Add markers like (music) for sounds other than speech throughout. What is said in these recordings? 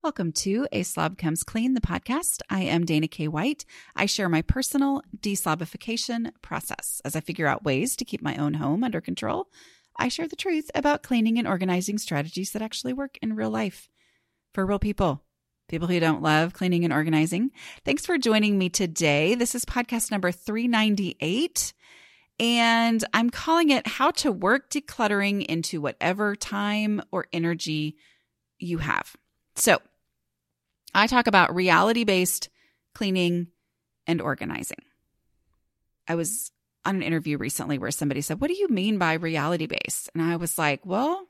Welcome to A Slob Comes Clean, the podcast. I am Dana K. White. I share my personal deslobification process as I figure out ways to keep my own home under control. I share the truth about cleaning and organizing strategies that actually work in real life for real people, people who don't love cleaning and organizing. Thanks for joining me today. This is podcast number 398 and I'm calling it How to Work Decluttering into Whatever Time or Energy You Have. So, I talk about reality based cleaning and organizing. I was on an interview recently where somebody said, What do you mean by reality based? And I was like, Well,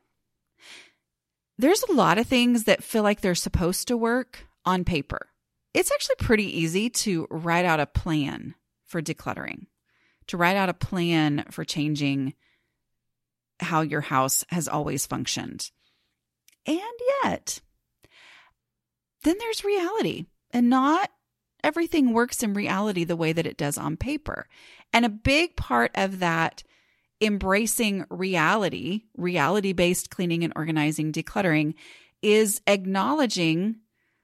there's a lot of things that feel like they're supposed to work on paper. It's actually pretty easy to write out a plan for decluttering, to write out a plan for changing how your house has always functioned. And yet, then there's reality. And not everything works in reality the way that it does on paper. And a big part of that embracing reality, reality based cleaning and organizing, decluttering, is acknowledging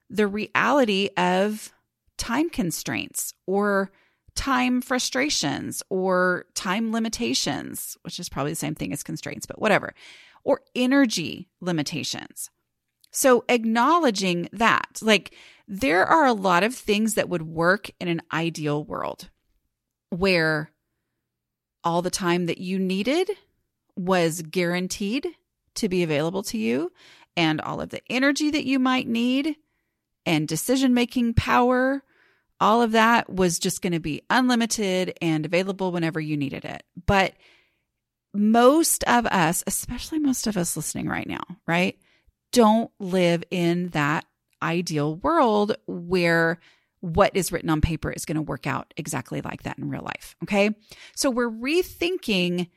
the reality of time constraints or time frustrations or time limitations, which is probably the same thing as constraints, but whatever, or energy limitations. So acknowledging that, like, there are a lot of things that would work in an ideal world where all the time that you needed was guaranteed to be available to you, and all of the energy that you might need and decision making power, all of that was just going to be unlimited and available whenever you needed it. But most of us, especially most of us listening right now, right? Don't live in that ideal world where what is written on paper is going to work out exactly like that in real life. Okay. So we're rethinking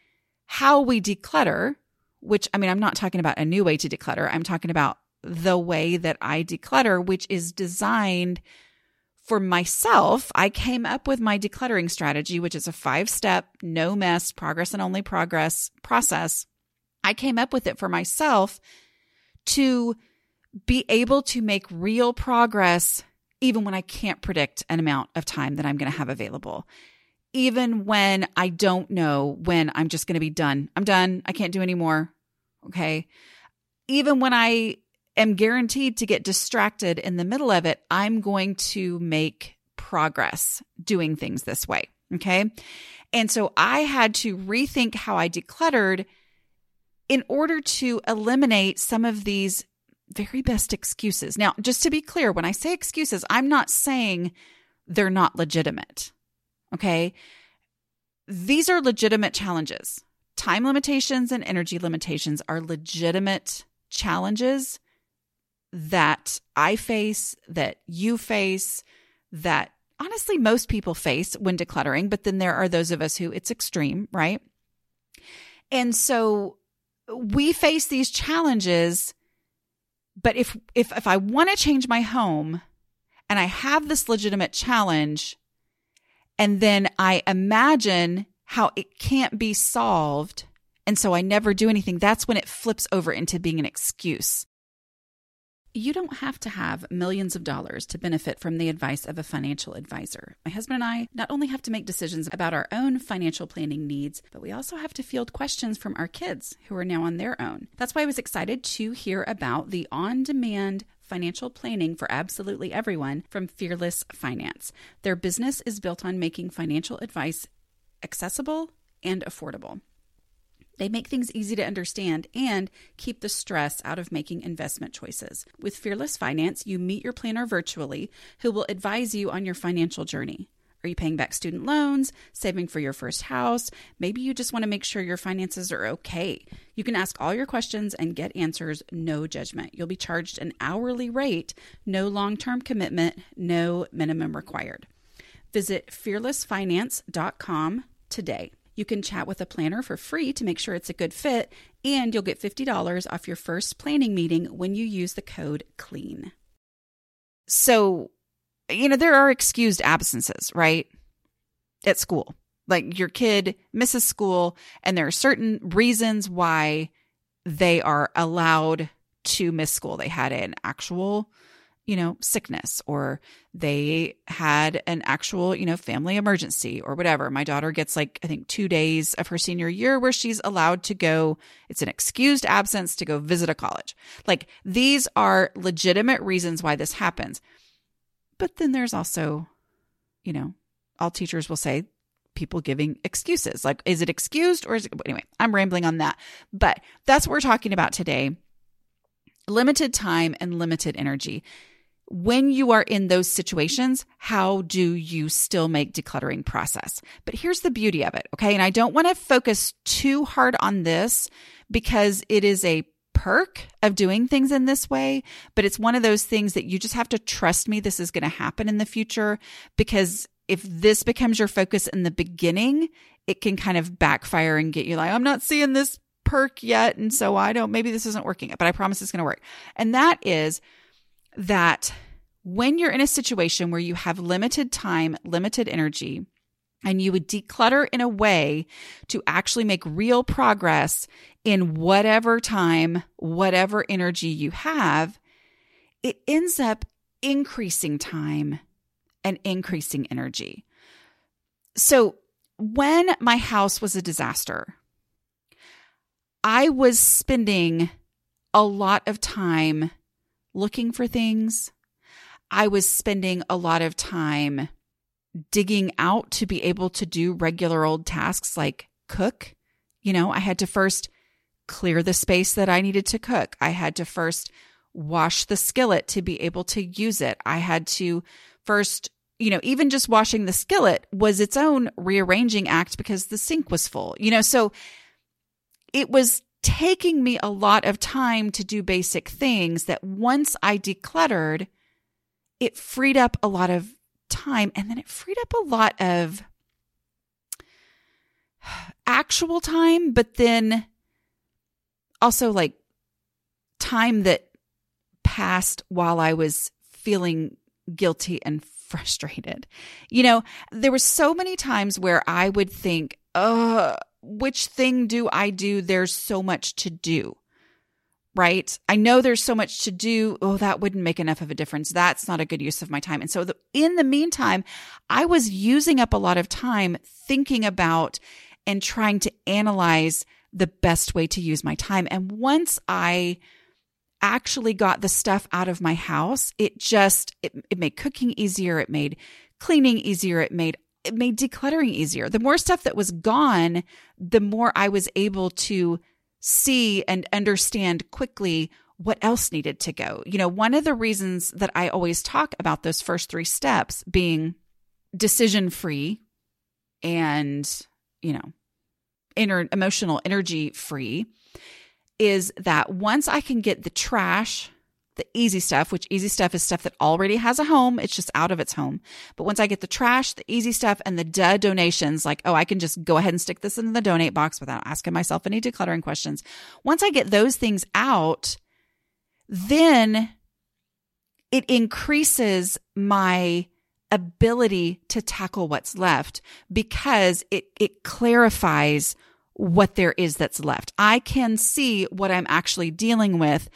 how we declutter, which I mean, I'm not talking about a new way to declutter. I'm talking about the way that I declutter, which is designed for myself. I came up with my decluttering strategy, which is a five step, no mess, progress and only progress process. I came up with it for myself to be able to make real progress even when I can't predict an amount of time that I'm going to have available. Even when I don't know when I'm just going to be done. I'm done. I can't do anymore. Okay. Even when I am guaranteed to get distracted in the middle of it, I'm going to make progress doing things this way. Okay. And so I had to rethink how I decluttered in order to eliminate some of these very best excuses. Now, just to be clear, when I say excuses, I'm not saying they're not legitimate. Okay. These are legitimate challenges. Time limitations and energy limitations are legitimate challenges that I face, that you face, that honestly most people face when decluttering. But then there are those of us who it's extreme, right? And so we face these challenges but if if if I want to change my home and I have this legitimate challenge and then I imagine how it can't be solved and so I never do anything that's when it flips over into being an excuse you don't have to have millions of dollars to benefit from the advice of a financial advisor. My husband and I not only have to make decisions about our own financial planning needs, but we also have to field questions from our kids who are now on their own. That's why I was excited to hear about the on demand financial planning for absolutely everyone from Fearless Finance. Their business is built on making financial advice accessible and affordable. They make things easy to understand and keep the stress out of making investment choices. With Fearless Finance, you meet your planner virtually who will advise you on your financial journey. Are you paying back student loans, saving for your first house? Maybe you just want to make sure your finances are okay. You can ask all your questions and get answers, no judgment. You'll be charged an hourly rate, no long term commitment, no minimum required. Visit fearlessfinance.com today. You can chat with a planner for free to make sure it's a good fit, and you'll get $50 off your first planning meeting when you use the code CLEAN. So, you know, there are excused absences, right? At school. Like your kid misses school, and there are certain reasons why they are allowed to miss school. They had an actual you know, sickness or they had an actual, you know, family emergency or whatever. My daughter gets like, I think two days of her senior year where she's allowed to go. It's an excused absence to go visit a college. Like these are legitimate reasons why this happens. But then there's also, you know, all teachers will say people giving excuses. Like, is it excused or is it, anyway, I'm rambling on that. But that's what we're talking about today limited time and limited energy when you are in those situations, how do you still make decluttering process? But here's the beauty of it. Okay. And I don't want to focus too hard on this because it is a perk of doing things in this way, but it's one of those things that you just have to trust me. This is going to happen in the future because if this becomes your focus in the beginning, it can kind of backfire and get you like, I'm not seeing this perk yet. And so I don't, maybe this isn't working, but I promise it's going to work. And that is that when you're in a situation where you have limited time, limited energy, and you would declutter in a way to actually make real progress in whatever time, whatever energy you have, it ends up increasing time and increasing energy. So, when my house was a disaster, I was spending a lot of time looking for things. I was spending a lot of time digging out to be able to do regular old tasks like cook. You know, I had to first clear the space that I needed to cook. I had to first wash the skillet to be able to use it. I had to first, you know, even just washing the skillet was its own rearranging act because the sink was full, you know, so it was taking me a lot of time to do basic things that once I decluttered, it freed up a lot of time and then it freed up a lot of actual time, but then also like time that passed while I was feeling guilty and (laughs) frustrated. You know, there were so many times where I would think, oh, which thing do I do? There's so much to do. Right? I know there's so much to do. Oh, that wouldn't make enough of a difference. That's not a good use of my time. And so, the, in the meantime, I was using up a lot of time thinking about and trying to analyze the best way to use my time. And once I actually got the stuff out of my house, it just it, it made cooking easier. It made cleaning easier. It made it made decluttering easier. The more stuff that was gone, the more I was able to see and understand quickly what else needed to go. You know, one of the reasons that I always talk about those first three steps being decision free and, you know, inner emotional energy free is that once I can get the trash the easy stuff, which easy stuff is stuff that already has a home. It's just out of its home. But once I get the trash, the easy stuff and the duh donations, like, oh, I can just go ahead and stick this in the donate box without asking myself any decluttering questions. Once I get those things out, then it increases my ability to tackle what's left because it, it clarifies what there is that's left. I can see what I'm actually dealing with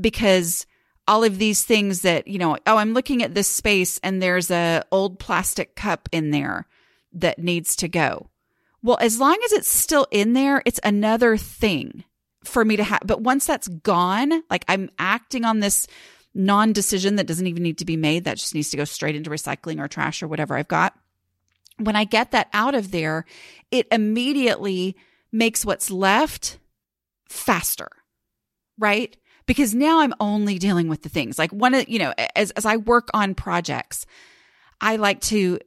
because all of these things that, you know, oh, I'm looking at this space and there's a old plastic cup in there that needs to go. Well, as long as it's still in there, it's another thing for me to have. But once that's gone, like I'm acting on this non decision that doesn't even need to be made, that just needs to go straight into recycling or trash or whatever I've got. When I get that out of there, it immediately makes what's left faster, right? Because now I'm only dealing with the things like one of, you know, as, as I work on projects, I like to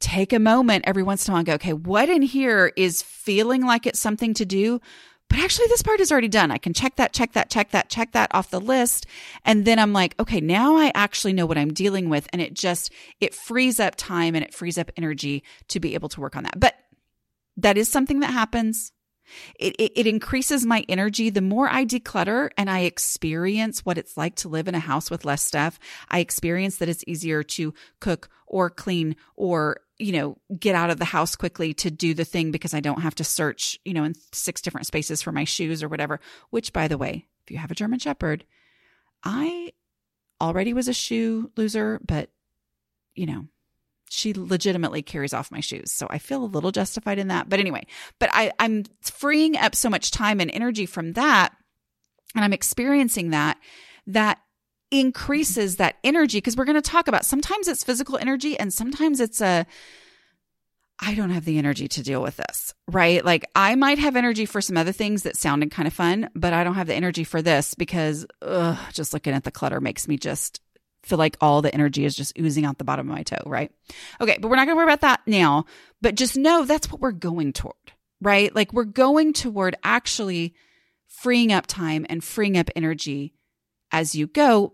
take a moment every once in a while and go, okay, what in here is feeling like it's something to do? But actually, this part is already done. I can check that, check that, check that, check that off the list. And then I'm like, okay, now I actually know what I'm dealing with. And it just, it frees up time and it frees up energy to be able to work on that. But that is something that happens. It, it, it, increases my energy. The more I declutter and I experience what it's like to live in a house with less stuff, I experience that it's easier to cook or clean or, you know, get out of the house quickly to do the thing because I don't have to search, you know, in six different spaces for my shoes or whatever. Which, by the way, if you have a German Shepherd, I already was a shoe loser, but you know, she legitimately carries off my shoes. So I feel a little justified in that. But anyway, but I, I'm freeing up so much time and energy from that. And I'm experiencing that, that increases that energy. Cause we're going to talk about sometimes it's physical energy and sometimes it's a, I don't have the energy to deal with this, right? Like I might have energy for some other things that sounded kind of fun, but I don't have the energy for this because ugh, just looking at the clutter makes me just feel like all the energy is just oozing out the bottom of my toe, right? Okay, but we're not going to worry about that now, but just know that's what we're going toward, right? Like we're going toward actually freeing up time and freeing up energy as you go,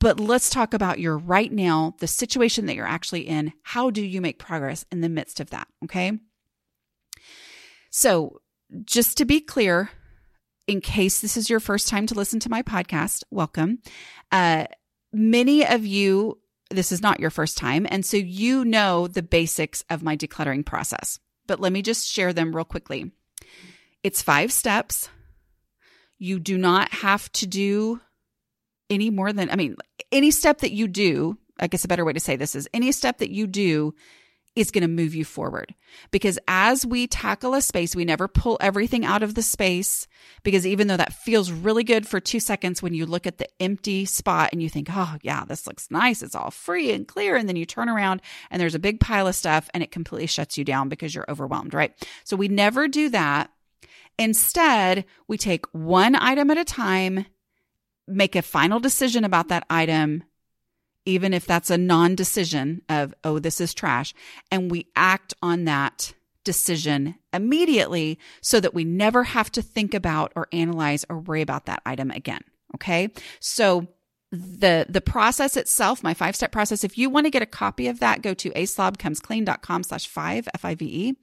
but let's talk about your right now, the situation that you're actually in. How do you make progress in the midst of that? Okay. So, just to be clear, in case this is your first time to listen to my podcast, welcome. Uh, many of you, this is not your first time. And so you know the basics of my decluttering process. But let me just share them real quickly. It's five steps. You do not have to do any more than, I mean, any step that you do, I guess a better way to say this is any step that you do is going to move you forward. Because as we tackle a space, we never pull everything out of the space. Because even though that feels really good for two seconds, when you look at the empty spot and you think, oh, yeah, this looks nice, it's all free and clear. And then you turn around and there's a big pile of stuff and it completely shuts you down because you're overwhelmed, right? So we never do that. Instead, we take one item at a time make a final decision about that item, even if that's a non decision of, oh, this is trash, and we act on that decision immediately so that we never have to think about or analyze or worry about that item again. Okay. So, the the process itself my five step process if you want to get a copy of that go to aslobcomesclean.com slash five f-i-v-e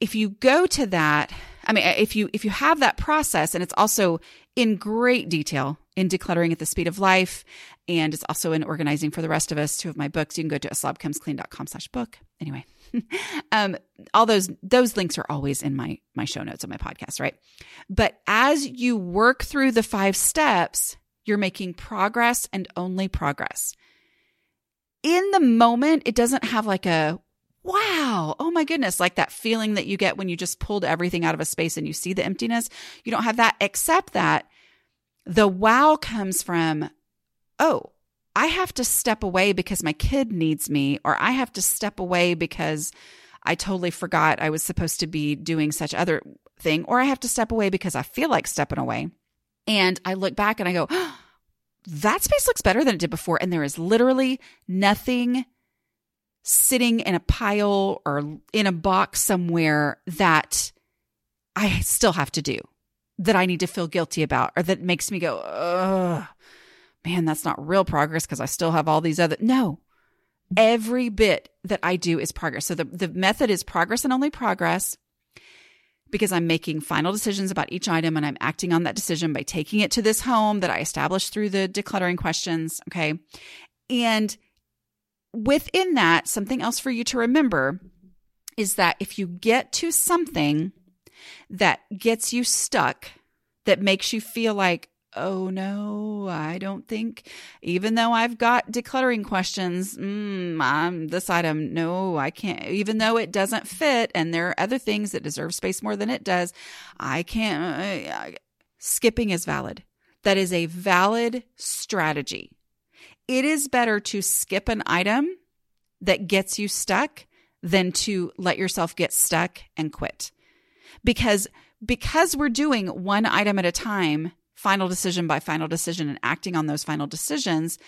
if you go to that i mean if you if you have that process and it's also in great detail in decluttering at the speed of life. And it's also in organizing for the rest of us. Two of my books. You can go to aslobcomesclean.com slash book. Anyway, (laughs) um, all those, those links are always in my, my show notes on my podcast, right? But as you work through the five steps, you're making progress and only progress. In the moment, it doesn't have like a, wow, oh my goodness, like that feeling that you get when you just pulled everything out of a space and you see the emptiness. You don't have that, except that the wow comes from, oh, I have to step away because my kid needs me, or I have to step away because I totally forgot I was supposed to be doing such other thing, or I have to step away because I feel like stepping away. And I look back and I go, oh, (gasps) that space looks better than it did before. And there is literally nothing sitting in a pile or in a box somewhere that I still have to do that I need to feel guilty about or that makes me go, man, that's not real progress because I still have all these other. No, every bit that I do is progress. So the, the method is progress and only progress because I'm making final decisions about each item and I'm acting on that decision by taking it to this home that I established through the decluttering questions. Okay. And within that, something else for you to remember is that if you get to something that gets you stuck, that makes you feel like, oh no, I don't think, even though I've got decluttering questions, mm, I'm this item, no, I can't, even though it doesn't fit and there are other things that deserve space more than it does, I can't, uh, skipping is valid. That is a valid strategy. It is better to skip an item that gets you stuck than to let yourself get stuck and quit because because we're doing one item at a time, final decision by final decision and acting on those final decisions,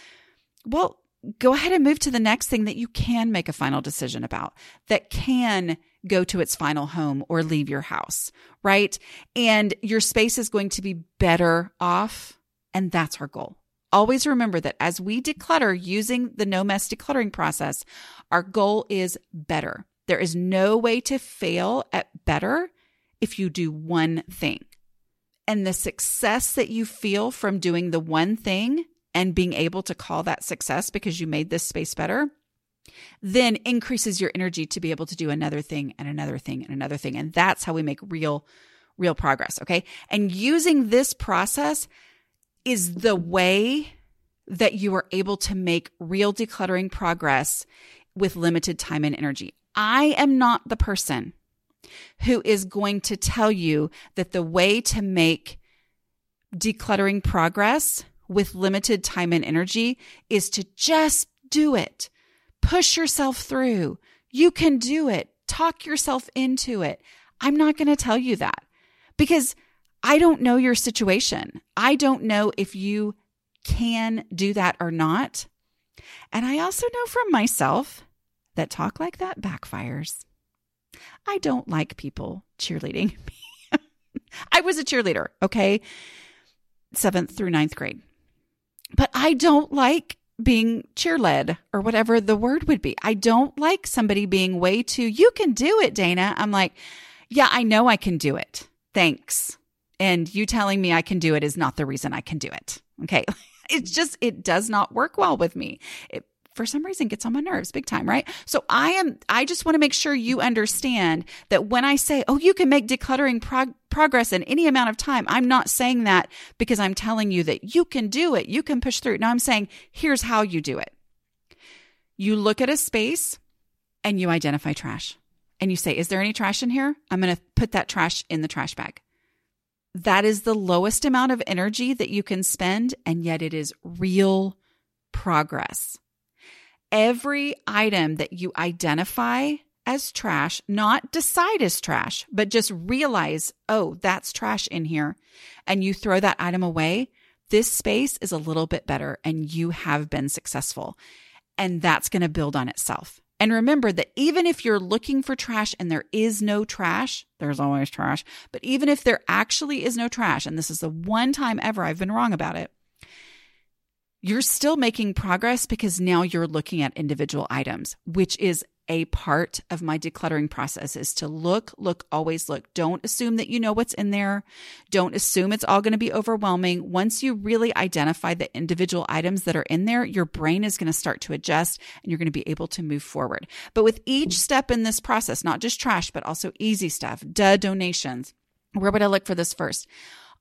well, go ahead and move to the next thing that you can make a final decision about that can go to its final home or leave your house, right? And your space is going to be better off. And that's our goal. Always remember that as we declutter using the no mess decluttering process, our goal is better. There is no way to fail at better if you do one thing. And the success that you feel from doing the one thing and being able to call that success because you made this space better, then increases your energy to be able to do another thing and another thing and another thing. And that's how we make real, real progress. Okay. And using this process is the way that you are able to make real decluttering progress with limited time and energy. I am not the person who is going to tell you that the way to make decluttering progress with limited time and energy is to just do it. Push yourself through. You can do it. Talk yourself into it. I'm not going to tell you that because I don't know your situation. I don't know if you can do that or not. And I also know from myself that talk like that backfires. I don't like people cheerleading (laughs) me. I was a cheerleader, okay? Seventh through ninth grade. But I don't like being cheerled or whatever the word would be. I don't like somebody being way too, you can do it, Dana. I'm like, yeah, I know I can do it. Thanks. And you telling me I can do it is not the reason I can do it. Okay. (laughs) It's just, it does not work well with me. It for some reason gets on my nerves big time, right? So I am, I just want to make sure you understand that when I say, oh, you can make decluttering prog- progress in any amount of time, I'm not saying that because I'm telling you that you can do it, you can push through. No, I'm saying, here's how you do it. You look at a space and you identify trash and you say, is there any trash in here? I'm going to put that trash in the trash bag. That is the lowest amount of energy that you can spend, and yet it is real progress every item that you identify as trash, not decide as trash, but just realize, oh, that's trash in here, and you throw that item away, this space is a little bit better and you have been successful. And that's going to build on itself. And remember that even if you're looking for trash and there is no trash, there's always trash. But even if there actually is no trash, and this is the one time ever I've been wrong about it, you're still making progress because now you're looking at individual items, which is a part of my decluttering process is to look, look, always look. Don't assume that you know what's in there. Don't assume it's all going to be overwhelming. Once you really identify the individual items that are in there, your brain is going to start to adjust and you're going to be able to move forward. But with each step in this process, not just trash, but also easy stuff, duh, donations, where would I look for this first?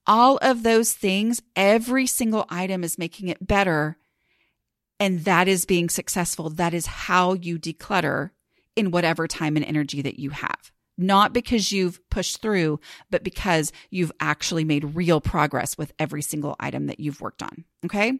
all of those things, every single item is making it better. And that is being successful. That is how you declutter in whatever time and energy that you have. Not because you've pushed through, but because you've actually made real progress with every single item that you've worked on. Okay.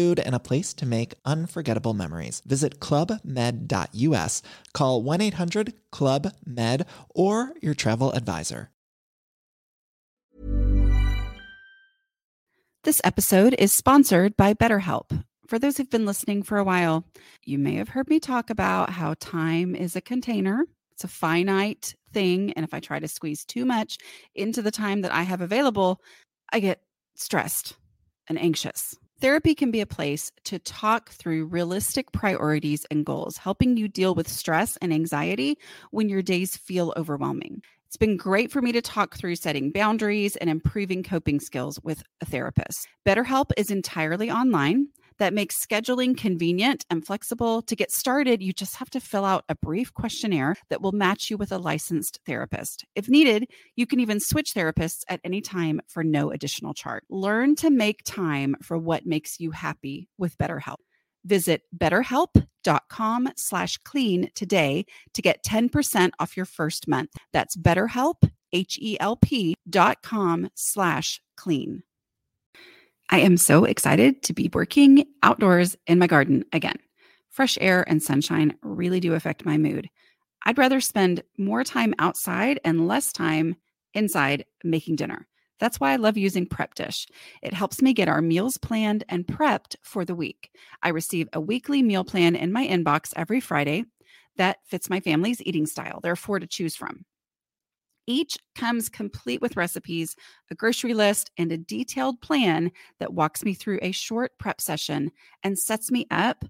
food, and a place to make unforgettable memories. Visit clubmed.us, call 1 800 Club Med, or your travel advisor. This episode is sponsored by BetterHelp. For those who've been listening for a while, you may have heard me talk about how time is a container. It's a finite thing. And if I try to squeeze too much into the time that I have available, I get stressed and anxious. Therapy can be a place to talk through realistic priorities and goals, helping you deal with stress and anxiety when your days feel overwhelming. It's been great for me to talk through setting boundaries and improving coping skills with a therapist. BetterHelp is entirely online that makes scheduling convenient and flexible. To get started, you just have to fill out a brief questionnaire that will match you with a licensed therapist. If needed, you can even switch therapists at any time for no additional charge. Learn to make time for what makes you happy with BetterHelp. Visit betterhelp.com slash clean today to get 10% off your first month. That's betterhelp, H-E-L-P dot com slash clean. I am so excited to be working outdoors in my garden again. Fresh air and sunshine really do affect my mood. I'd rather spend more time outside and less time inside making dinner. That's why I love using Prep Dish. It helps me get our meals planned and prepped for the week. I receive a weekly meal plan in my inbox every Friday that fits my family's eating style. There are four to choose from. Each comes complete with recipes, a grocery list, and a detailed plan that walks me through a short prep session and sets me up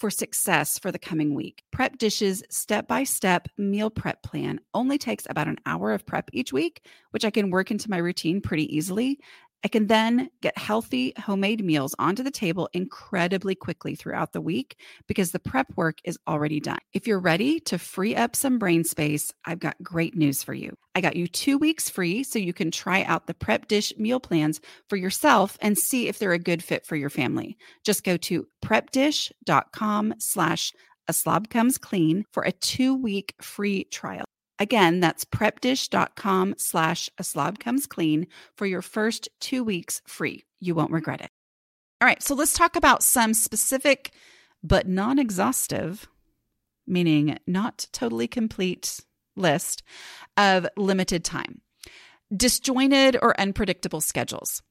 for success for the coming week. Prep Dish's step by step meal prep plan only takes about an hour of prep each week, which I can work into my routine pretty easily. I can then get healthy homemade meals onto the table incredibly quickly throughout the week because the prep work is already done. If you're ready to free up some brain space, I've got great news for you. I got you two weeks free so you can try out the prep dish meal plans for yourself and see if they're a good fit for your family. Just go to prepdish.com slash a slob comes clean for a two week free trial. Again, that's prepdish.com slash a slob comes clean for your first two weeks free. You won't regret it. All right, so let's talk about some specific but non exhaustive, meaning not totally complete list of limited time. Disjointed or unpredictable schedules.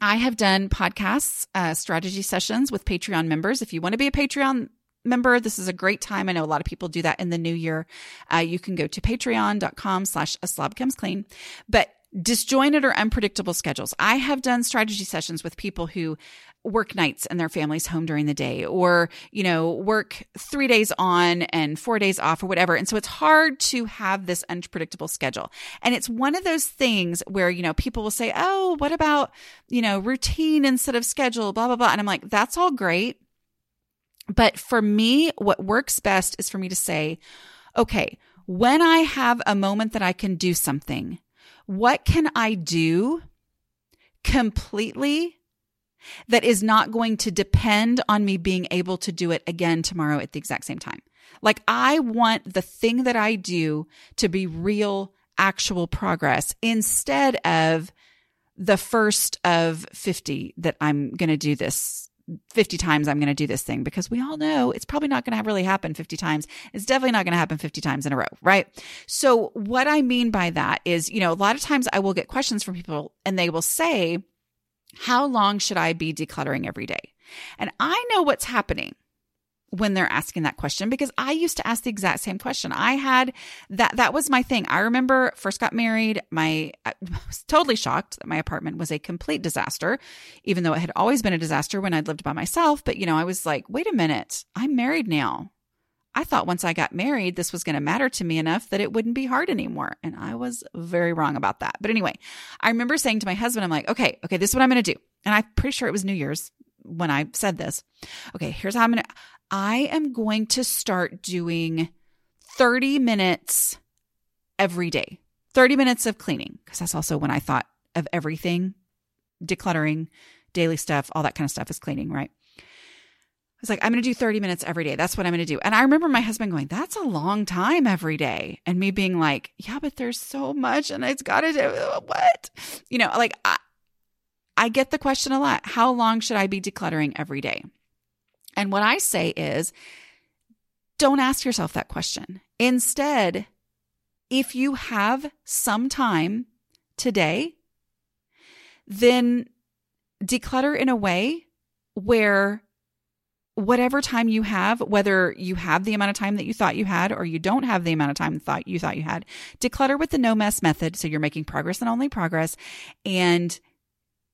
I have done podcasts, uh, strategy sessions with Patreon members. If you want to be a Patreon member, this is a great time. I know a lot of people do that in the new year. Uh, you can go to patreon.com slash a slob comes clean. But disjointed or unpredictable schedules. I have done strategy sessions with people who work nights and their families home during the day or, you know, work three days on and four days off or whatever. And so it's hard to have this unpredictable schedule. And it's one of those things where, you know, people will say, Oh, what about, you know, routine instead of schedule, blah, blah, blah. And I'm like, that's all great. But for me, what works best is for me to say, okay, when I have a moment that I can do something, what can I do completely that is not going to depend on me being able to do it again tomorrow at the exact same time? Like, I want the thing that I do to be real, actual progress instead of the first of 50 that I'm going to do this 50 times I'm going to do this thing because we all know it's probably not going to really happen 50 times. It's definitely not going to happen 50 times in a row, right? So what I mean by that is, you know, a lot of times I will get questions from people and they will say, how long should I be decluttering every day? And I know what's happening when they're asking that question because I used to ask the exact same question. I had that that was my thing. I remember first got married, my I (laughs) was totally shocked that my apartment was a complete disaster, even though it had always been a disaster when I'd lived by myself, but you know, I was like, "Wait a minute. I'm married now." I thought once I got married, this was going to matter to me enough that it wouldn't be hard anymore. And I was very wrong about that. But anyway, I remember saying to my husband, I'm like, okay, okay, this is what I'm going to do. And I'm pretty sure it was New Year's when I said this. Okay, here's how I'm going to, I am going to start doing 30 minutes every day, 30 minutes of cleaning, because that's also when I thought of everything decluttering, daily stuff, all that kind of stuff is cleaning, right? I was like, I'm going to do 30 minutes every day. That's what I'm going to do. And I remember my husband going, That's a long time every day. And me being like, Yeah, but there's so much and it's got to do what? You know, like I, I get the question a lot. How long should I be decluttering every day? And what I say is don't ask yourself that question. Instead, if you have some time today, then declutter in a way where whatever time you have, whether you have the amount of time that you thought you had or you don't have the amount of time thought you thought you had, declutter with the no mess method. So you're making progress and only progress and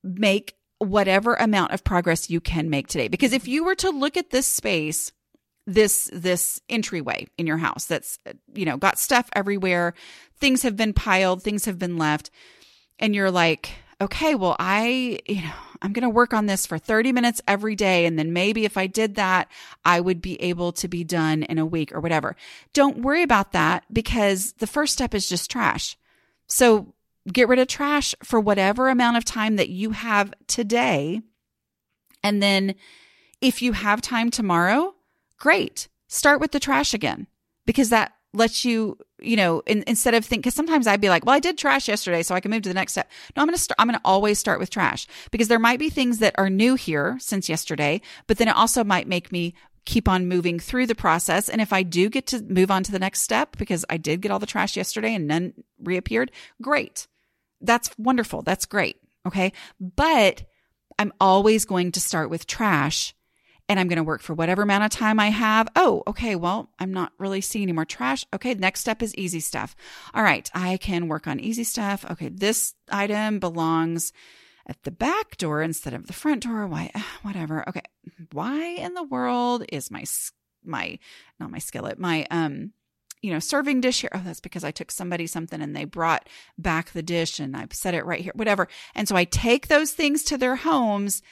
make whatever amount of progress you can make today. Because if you were to look at this space, this this entryway in your house that's you know got stuff everywhere, things have been piled, things have been left, and you're like, okay, well I you know I'm going to work on this for 30 minutes every day. And then maybe if I did that, I would be able to be done in a week or whatever. Don't worry about that because the first step is just trash. So get rid of trash for whatever amount of time that you have today. And then if you have time tomorrow, great. Start with the trash again because that lets you, you know, in, instead of think, because sometimes I'd be like, well, I did trash yesterday, so I can move to the next step. No, I'm going to start, I'm going to always start with trash because there might be things that are new here since yesterday, but then it also might make me keep on moving through the process. And if I do get to move on to the next step because I did get all the trash yesterday and none reappeared, great that's wonderful. That's great. Okay. But I'm always going to start with trash and I'm going to work for whatever amount of time I have. Oh, okay. Well, I'm not really seeing any more trash. Okay. Next step is easy stuff. All right. I can work on easy stuff. Okay. This item belongs at the back door instead of the front door. Why, whatever. Okay. Why in the world is my, my, not my skillet, my, um, you know, serving dish here. Oh, that's because I took somebody something and they brought back the dish and I set it right here, whatever. And so I take those things to their homes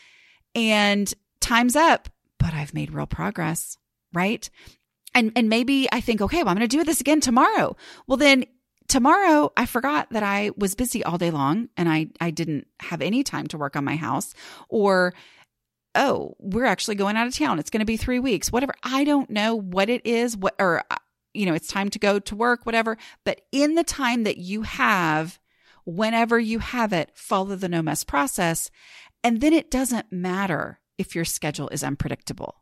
and time's up, but I've made real progress, right? And, and maybe I think, okay, well, I'm going to do this again tomorrow. Well, then tomorrow I forgot that I was busy all day long and I, I didn't have any time to work on my house or, oh, we're actually going out of town. It's going to be three weeks, whatever. I don't know what it is, what, or, you know, it's time to go to work, whatever. But in the time that you have, whenever you have it, follow the no mess process. And then it doesn't matter if your schedule is unpredictable.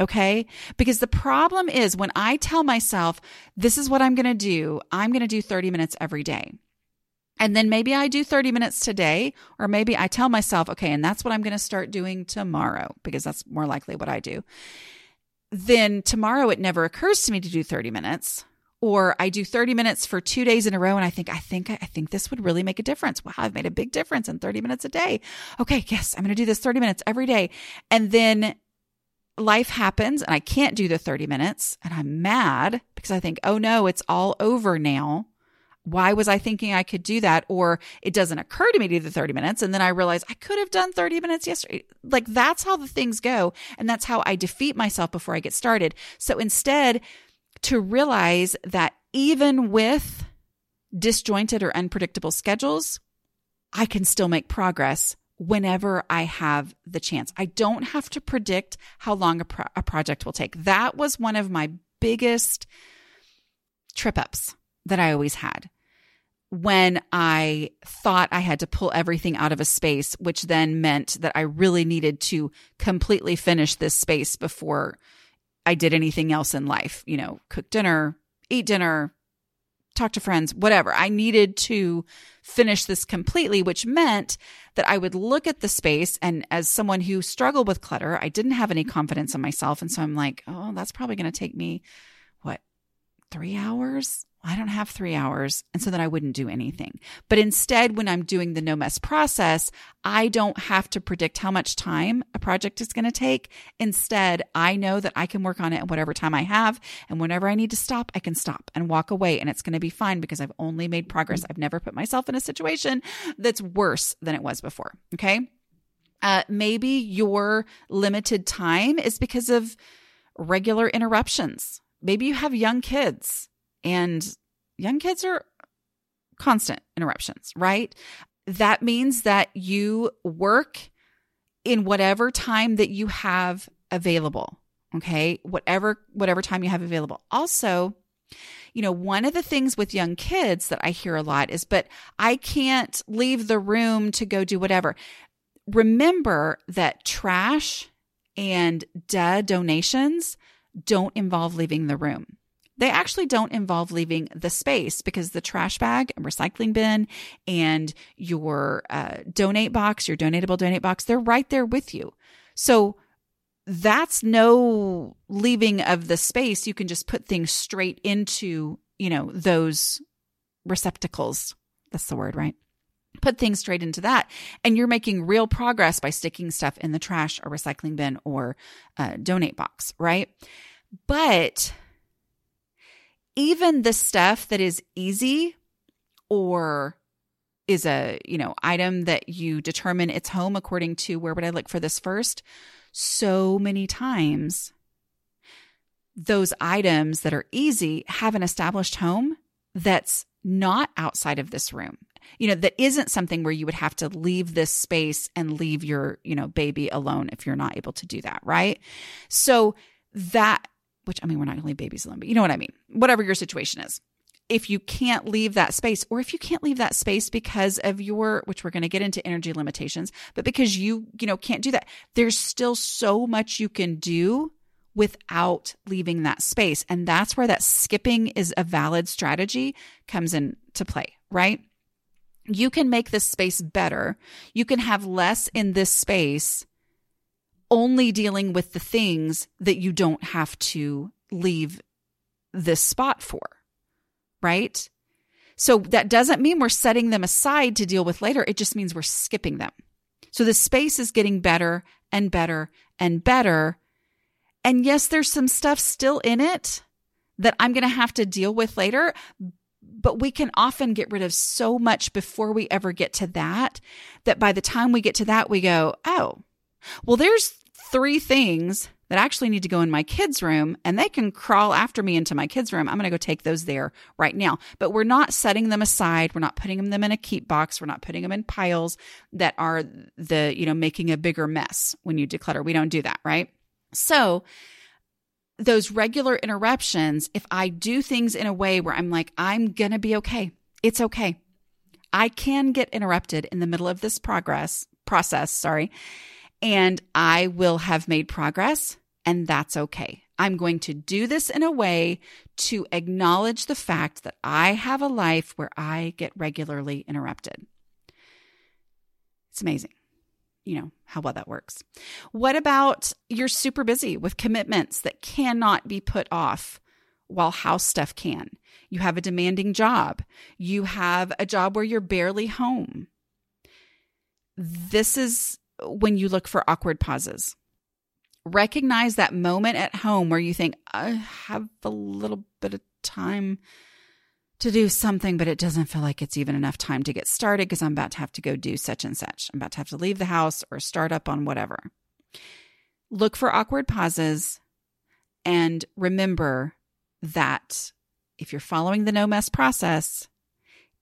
Okay. Because the problem is when I tell myself, this is what I'm going to do, I'm going to do 30 minutes every day. And then maybe I do 30 minutes today, or maybe I tell myself, okay, and that's what I'm going to start doing tomorrow, because that's more likely what I do. Then tomorrow it never occurs to me to do 30 minutes or I do 30 minutes for two days in a row and I think, I think, I think this would really make a difference. Wow, I've made a big difference in 30 minutes a day. Okay, yes, I'm going to do this 30 minutes every day. And then life happens and I can't do the 30 minutes and I'm mad because I think, oh no, it's all over now. Why was I thinking I could do that? Or it doesn't occur to me to do the 30 minutes. And then I realize I could have done 30 minutes yesterday. Like that's how the things go. And that's how I defeat myself before I get started. So instead, to realize that even with disjointed or unpredictable schedules, I can still make progress whenever I have the chance. I don't have to predict how long a, pro- a project will take. That was one of my biggest trip ups that I always had when I thought I had to pull everything out of a space, which then meant that I really needed to completely finish this space before I did anything else in life, you know, cook dinner, eat dinner, talk to friends, whatever. I needed to finish this completely, which meant that I would look at the space. And as someone who struggled with clutter, I didn't have any confidence in myself. And so I'm like, oh, that's probably going to take me, what, three hours? I don't have three hours. And so then I wouldn't do anything. But instead, when I'm doing the no mess process, I don't have to predict how much time a project is going to take. Instead, I know that I can work on it at whatever time I have. And whenever I need to stop, I can stop and walk away. And it's going to be fine because I've only made progress. I've never put myself in a situation that's worse than it was before. Okay. Uh, maybe your limited time is because of regular interruptions. Maybe you have young kids and young kids are constant interruptions, right? That means that you work in whatever time that you have available. Okay. Whatever, whatever time you have available. Also, you know, one of the things with young kids that I hear a lot is, but I can't leave the room to go do whatever. Remember that trash and duh donations don't involve leaving the room. They actually don't involve leaving the space because the trash bag and recycling bin and your uh, donate box, your donatable donate box, they're right there with you. So that's no leaving of the space. You can just put things straight into, you know, those receptacles. That's the word, right? Put things straight into that. And you're making real progress by sticking stuff in the trash or recycling bin or uh, donate box, right? But even the stuff that is easy or is a, you know, item that you determine its home according to where would I look for this first? So many times those items that are easy have an established home that's not outside of this room. You know, that isn't something where you would have to leave this space and leave your, you know, baby alone if you're not able to do that, right? So that which I mean, we're not going to leave babies alone, but you know what I mean. Whatever your situation is. If you can't leave that space, or if you can't leave that space because of your, which we're going to get into energy limitations, but because you, you know, can't do that, there's still so much you can do without leaving that space. And that's where that skipping is a valid strategy comes into play, right? You can make this space better. You can have less in this space only dealing with the things that you don't have to leave this spot for, right? So that doesn't mean we're setting them aside to deal with later. It just means we're skipping them. So the space is getting better and better and better. And yes, there's some stuff still in it that I'm going to have to deal with later, but we can often get rid of so much before we ever get to that, that by the time we get to that, we go, oh, well, there's three things that actually need to go in my kids' room and they can crawl after me into my kids' room. I'm going to go take those there right now. But we're not setting them aside. We're not putting them in a keep box. We're not putting them in piles that are the, you know, making a bigger mess when you declutter. We don't do that, right? So, those regular interruptions, if I do things in a way where I'm like, I'm going to be okay, it's okay. I can get interrupted in the middle of this progress process, sorry, and I will have made progress, and that's okay. I'm going to do this in a way to acknowledge the fact that I have a life where I get regularly interrupted. It's amazing you know, how well that works. What about you're super busy with commitments that cannot be put off while house stuff can? You have a demanding job. You have a job where you're barely home. This is when you look for awkward pauses. Recognize that moment at home where you think, I have a little bit of time to do something, but it doesn't feel like it's even enough time to get started because I'm about to have to go do such and such. I'm about to have to leave the house or start up on whatever. Look for awkward pauses and remember that if you're following the no mess process,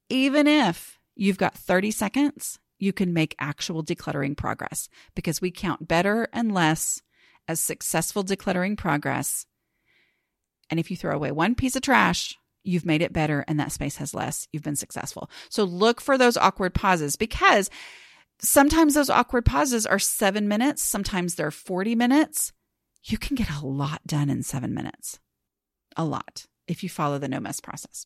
even if you've got 30 seconds, you can make actual decluttering progress because we count better and less as successful decluttering progress. And if you throw away one piece of trash, you've made it better and that space has less. You've been successful. So look for those awkward pauses because sometimes those awkward pauses are seven minutes, sometimes they're 40 minutes. You can get a lot done in seven minutes. A lot if you follow the no mess process.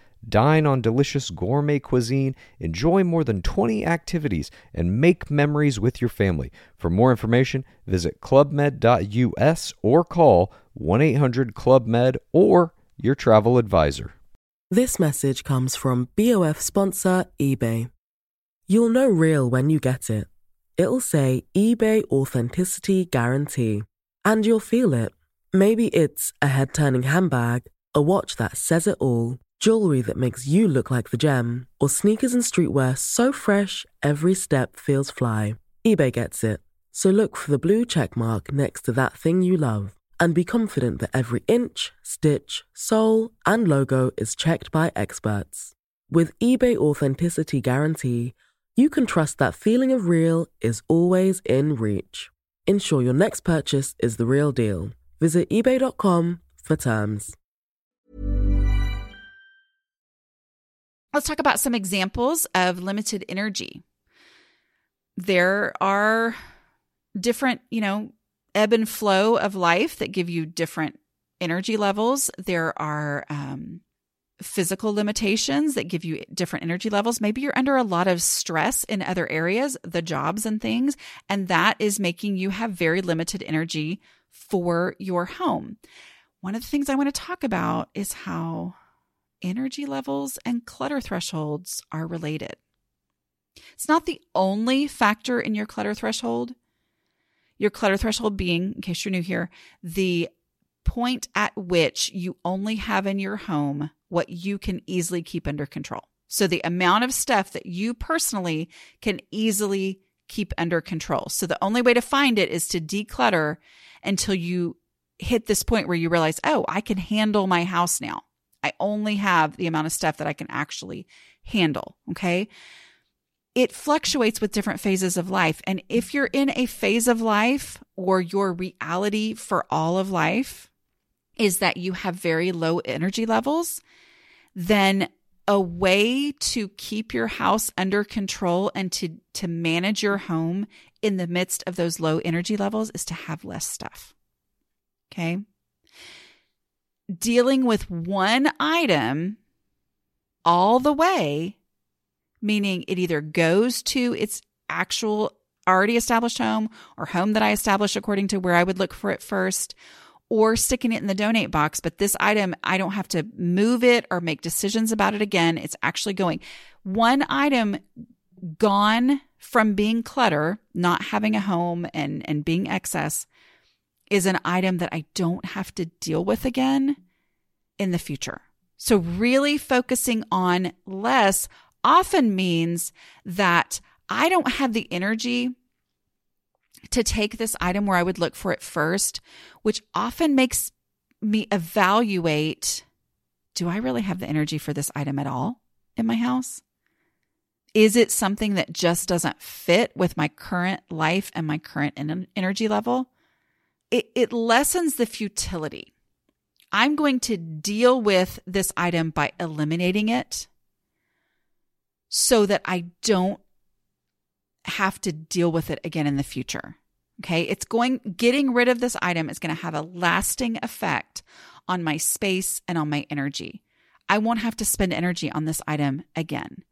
Dine on delicious gourmet cuisine, enjoy more than 20 activities, and make memories with your family. For more information, visit clubmed.us or call 1 800 Club Med or your travel advisor. This message comes from BOF sponsor eBay. You'll know real when you get it. It'll say eBay Authenticity Guarantee, and you'll feel it. Maybe it's a head turning handbag, a watch that says it all jewelry that makes you look like the gem, or sneakers and streetwear so fresh every step feels fly. eBay gets it. So look for the blue check mark next to that thing you love and be confident that every inch, stitch, sole, and logo is checked by experts. With eBay Authenticity Guarantee, you can trust that feeling of real is always in reach. Ensure your next purchase is the real deal. Visit eBay.com for terms. Let's talk about some examples of limited energy. There are different, you know, ebb and flow of life that give you different energy levels. There are um, physical limitations that give you different energy levels. Maybe you're under a lot of stress in other areas, the jobs and things, and that is making you have very limited energy for your home. One of the things I want to talk about is how energy levels and clutter thresholds are related. It's not the only factor in your clutter threshold. Your clutter threshold being, in case you're new here, the point at which you only have in your home what you can easily keep under control. So, the amount of stuff that you personally can easily keep under control. So, the only way to find it is to declutter until you hit this point where you realize, oh, I can handle my house now. I only have the amount of stuff that I can actually handle. Okay. it fluctuates with different phases of life. And if you're in a phase of life or your reality for all of life is that you have very low energy levels, then a way to keep your house under control and to, to manage your home in the midst of those low energy levels is to have less stuff. Okay. Dealing with one item all the way meaning it either goes to its actual already established home or home that I established according to where I would look for it first, or sticking it in the donate box. But this item, I don't have to move it or make decisions about it again. It's actually going. One item gone from being clutter, not having a home and, and being excess, is an item that I don't have to deal with again in the future. So, really focusing on less often means that I don't have the energy to take this item where I would look for it first, which often makes me evaluate do I really have the energy for this item at all in my house? Is it something that just doesn't fit with my current life and my current energy level? It, it lessens the futility. I'm going to deal with this item by eliminating it so that I don't have to deal with it again in the future. Okay. It's going, getting rid of this item is going to have a lasting effect on my space and on my energy. I won't have to spend energy on this item again.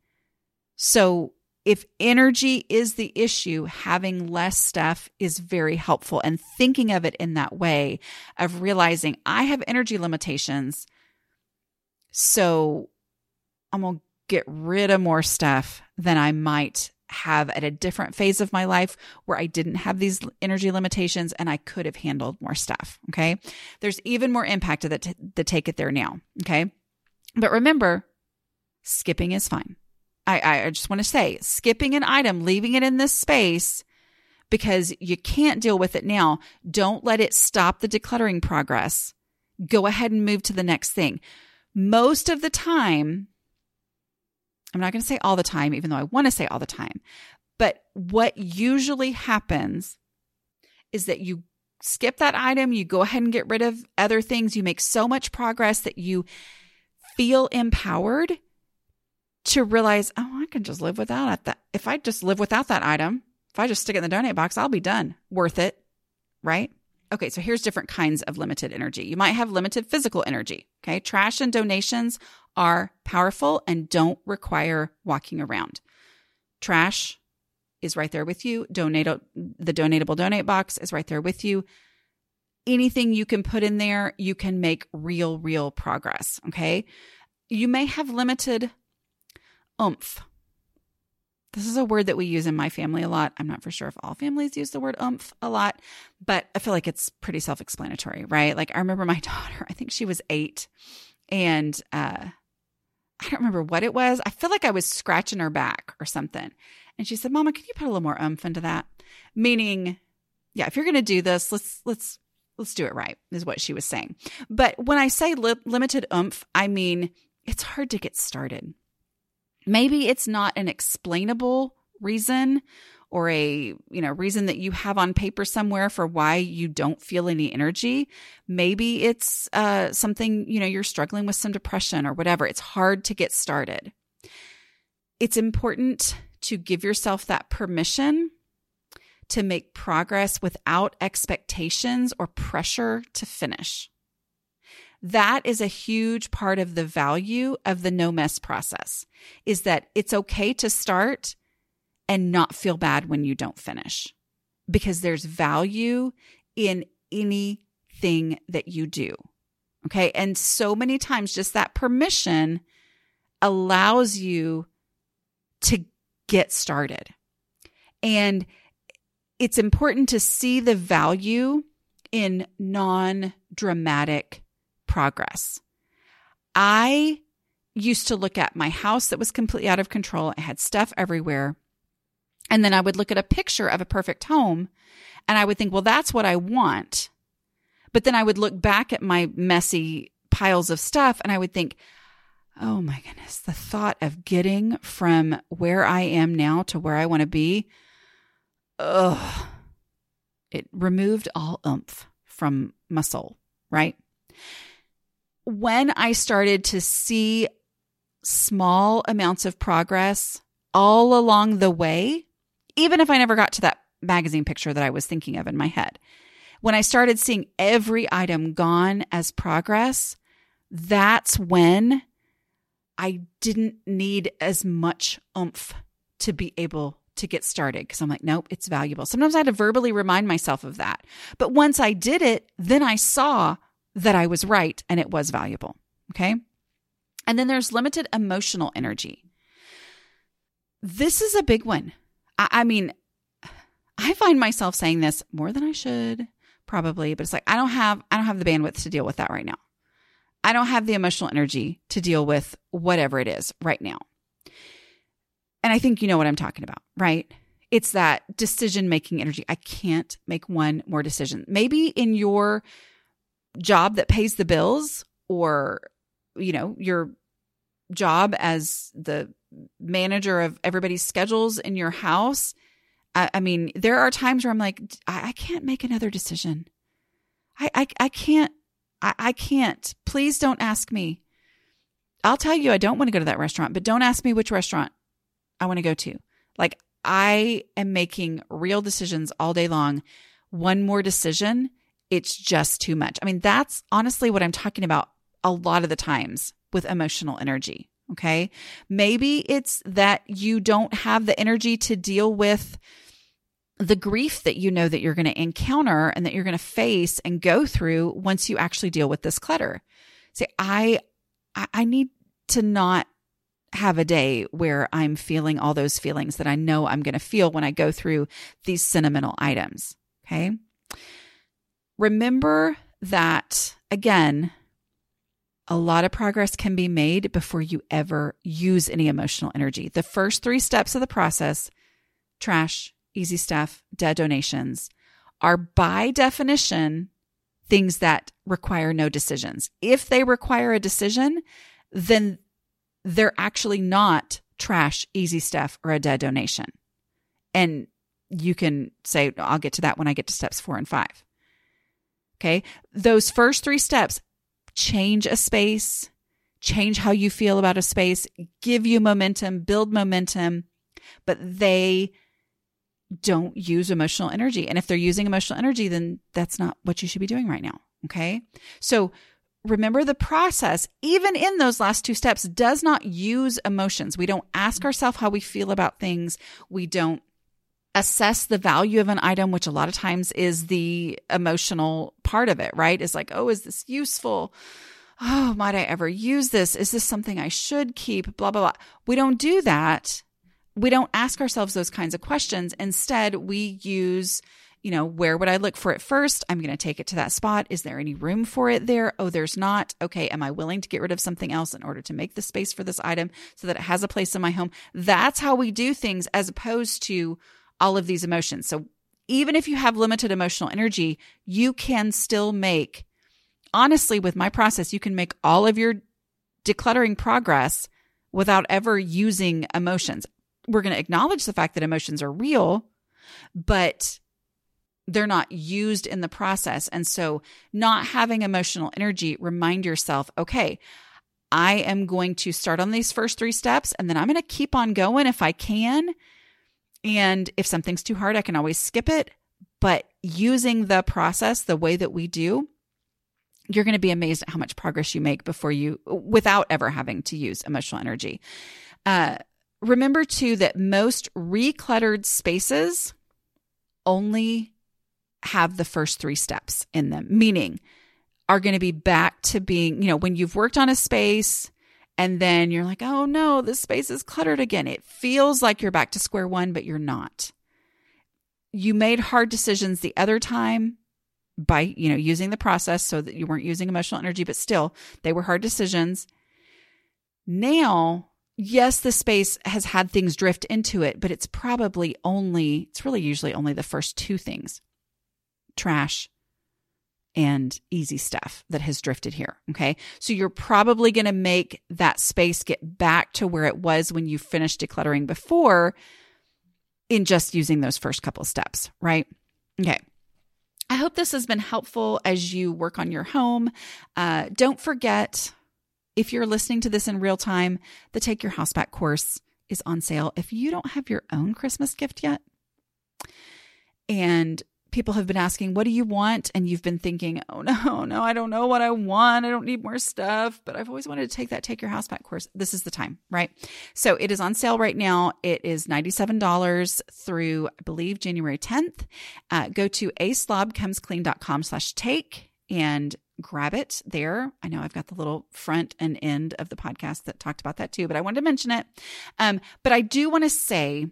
So, if energy is the issue, having less stuff is very helpful. And thinking of it in that way of realizing I have energy limitations. So, I'm going to get rid of more stuff than I might have at a different phase of my life where I didn't have these energy limitations and I could have handled more stuff. Okay. There's even more impact the, t- the take it there now. Okay. But remember, skipping is fine. I, I just want to say skipping an item, leaving it in this space because you can't deal with it now. Don't let it stop the decluttering progress. Go ahead and move to the next thing. Most of the time, I'm not going to say all the time, even though I want to say all the time. But what usually happens is that you skip that item, you go ahead and get rid of other things, you make so much progress that you feel empowered to realize, oh, I can just live without that. If I just live without that item, if I just stick it in the donate box, I'll be done. Worth it, right? Okay, so here's different kinds of limited energy. You might have limited physical energy. Okay, trash and donations are powerful and don't require walking around. Trash is right there with you. Donate the donatable donate box is right there with you. Anything you can put in there, you can make real, real progress. Okay. You may have limited oomph. This is a word that we use in my family a lot. I'm not for sure if all families use the word oomph a lot, but I feel like it's pretty self explanatory, right? Like I remember my (laughs) daughter, I think she was eight, and uh, I don't remember what it was. I feel like I was scratching her back or something. And she said, Mama, can you put a little more oomph into that? Meaning, yeah, if you're going to do this, let's, let's, let's do it right, is what she was saying. But when I say li- limited oomph, I mean, it's hard to get started. Maybe it's not an explainable reason or a you know reason that you have on paper somewhere for why you don't feel any energy. Maybe it's uh, something you know you're struggling with some depression or whatever. It's hard to get started. It's important to give yourself that permission to make progress without expectations or pressure to finish that is a huge part of the value of the no mess process is that it's okay to start and not feel bad when you don't finish because there's value in anything that you do. Okay. And so many times, just that permission allows you to get started. And it's important to see the value in non dramatic progress. I used to look at my house that was completely out of control. I had stuff everywhere. And then I would look at a picture of a perfect home and I would think, well, that's what I want. But then I would look back at my messy piles of stuff and I would think, oh my goodness, the thought of getting from where I am now to where I want to be, ugh, it removed all oomph from my soul, right? When I started to see small amounts of progress all along the way, even if I never got to that magazine picture that I was thinking of in my head, when I started seeing every item gone as progress, that's when I didn't need as much oomph to be able to get started because I'm like, nope, it's valuable. Sometimes I had to verbally remind myself of that. But once I did it, then I saw that I was right and it was valuable. Okay. And then there's limited emotional energy. This is a big one. I, I mean, I find myself saying this more than I should, probably, but it's like I don't have I don't have the bandwidth to deal with that right now. I don't have the emotional energy to deal with whatever it is right now. And I think you know what I'm talking about, right? It's that decision making energy. I can't make one more decision. Maybe in your job that pays the bills or, you know, your job as the manager of everybody's schedules in your house. I, I mean, there are times where I'm like, I, I can't make another decision. I, I, I can't, I, I can't. Please don't ask me. I'll tell you, I don't want to go to that restaurant, but don't ask me which restaurant I want to go to. Like I am making real decisions all day long. One more decision, it's just too much. I mean, that's honestly what I'm talking about a lot of the times with emotional energy. Okay. Maybe it's that you don't have the energy to deal with the grief that you know that you're going to encounter and that you're going to face and go through once you actually deal with this clutter. Say, I, I need to not have a day where I'm feeling all those feelings that I know I'm going to feel when I go through these sentimental items. Okay. Remember that again, a lot of progress can be made before you ever use any emotional energy. The first three steps of the process trash, easy stuff, dead donations are by definition things that require no decisions. If they require a decision, then they're actually not trash, easy stuff, or a dead donation. And you can say, oh, I'll get to that when I get to steps four and five. Okay. Those first three steps change a space, change how you feel about a space, give you momentum, build momentum, but they don't use emotional energy. And if they're using emotional energy, then that's not what you should be doing right now. Okay. So remember the process, even in those last two steps, does not use emotions. We don't ask ourselves how we feel about things. We don't assess the value of an item, which a lot of times is the emotional part of it, right? Is like, oh, is this useful? Oh, might I ever use this? Is this something I should keep? Blah, blah, blah. We don't do that. We don't ask ourselves those kinds of questions. Instead, we use you know, where would I look for it first? I'm going to take it to that spot. Is there any room for it there? Oh, there's not. Okay. Am I willing to get rid of something else in order to make the space for this item so that it has a place in my home? That's how we do things as opposed to all of these emotions. So even if you have limited emotional energy, you can still make, honestly, with my process, you can make all of your decluttering progress without ever using emotions. We're going to acknowledge the fact that emotions are real, but they're not used in the process. And so, not having emotional energy, remind yourself, okay, I am going to start on these first three steps and then I'm going to keep on going if I can. And if something's too hard, I can always skip it. But using the process the way that we do, you're going to be amazed at how much progress you make before you, without ever having to use emotional energy. Uh, remember too that most recluttered spaces only have the first three steps in them, meaning are going to be back to being, you know, when you've worked on a space and then you're like, oh no, this space is cluttered again. It feels like you're back to square one, but you're not. You made hard decisions the other time by, you know, using the process so that you weren't using emotional energy, but still they were hard decisions. Now, yes, the space has had things drift into it, but it's probably only, it's really usually only the first two things trash, and easy stuff that has drifted here. Okay. So you're probably going to make that space get back to where it was when you finished decluttering before in just using those first couple steps, right? Okay. I hope this has been helpful as you work on your home. Uh, don't forget, if you're listening to this in real time, the Take Your House Back course is on sale. If you don't have your own Christmas gift yet, and people have been asking, What do you want? And you've been thinking, Oh, no, (laughs) no, I don't know what I want. I don't need more stuff, but I've always wanted to take that Take Your House Back course. This is the time, right? So it is on sale right now. It is $97 through, I believe, January 10th. Uh, go to aslobcomesclean.com slash take and grab it there. I know I've got the little front and end of the podcast that talked about that too, but I wanted to mention it. Um, but I do want to say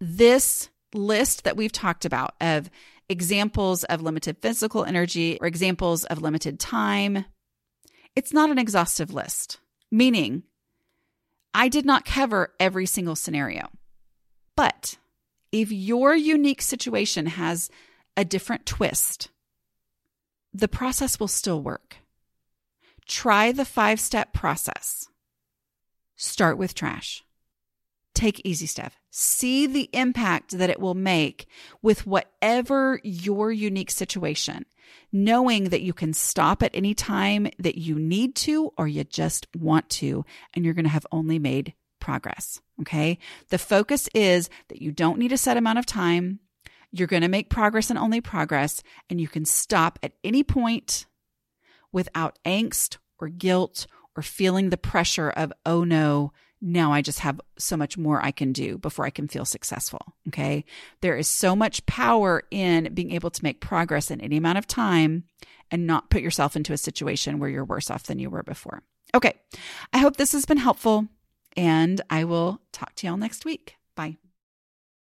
this list that we've talked about of examples of limited physical energy or examples of limited time, it's not an exhaustive list, meaning I did not cover every single scenario. But if your unique situation has a different twist, the process will still work. Try the five step process. Start with trash take easy step. See the impact that it will make with whatever your unique situation, knowing that you can stop at any time that you need to or you just want to, and you're going to have only made progress. Okay. The focus is that you don't need a set amount of time. You're going to make progress and only progress, and you can stop at any point without angst or guilt or feeling the pressure of, oh no, now I just have so much more I can do before I can feel successful. Okay. There is so much power in being able to make progress in any amount of time and not put yourself into a situation where you're worse off than you were before. Okay. I hope this has been helpful and I will talk to y'all next week. Bye.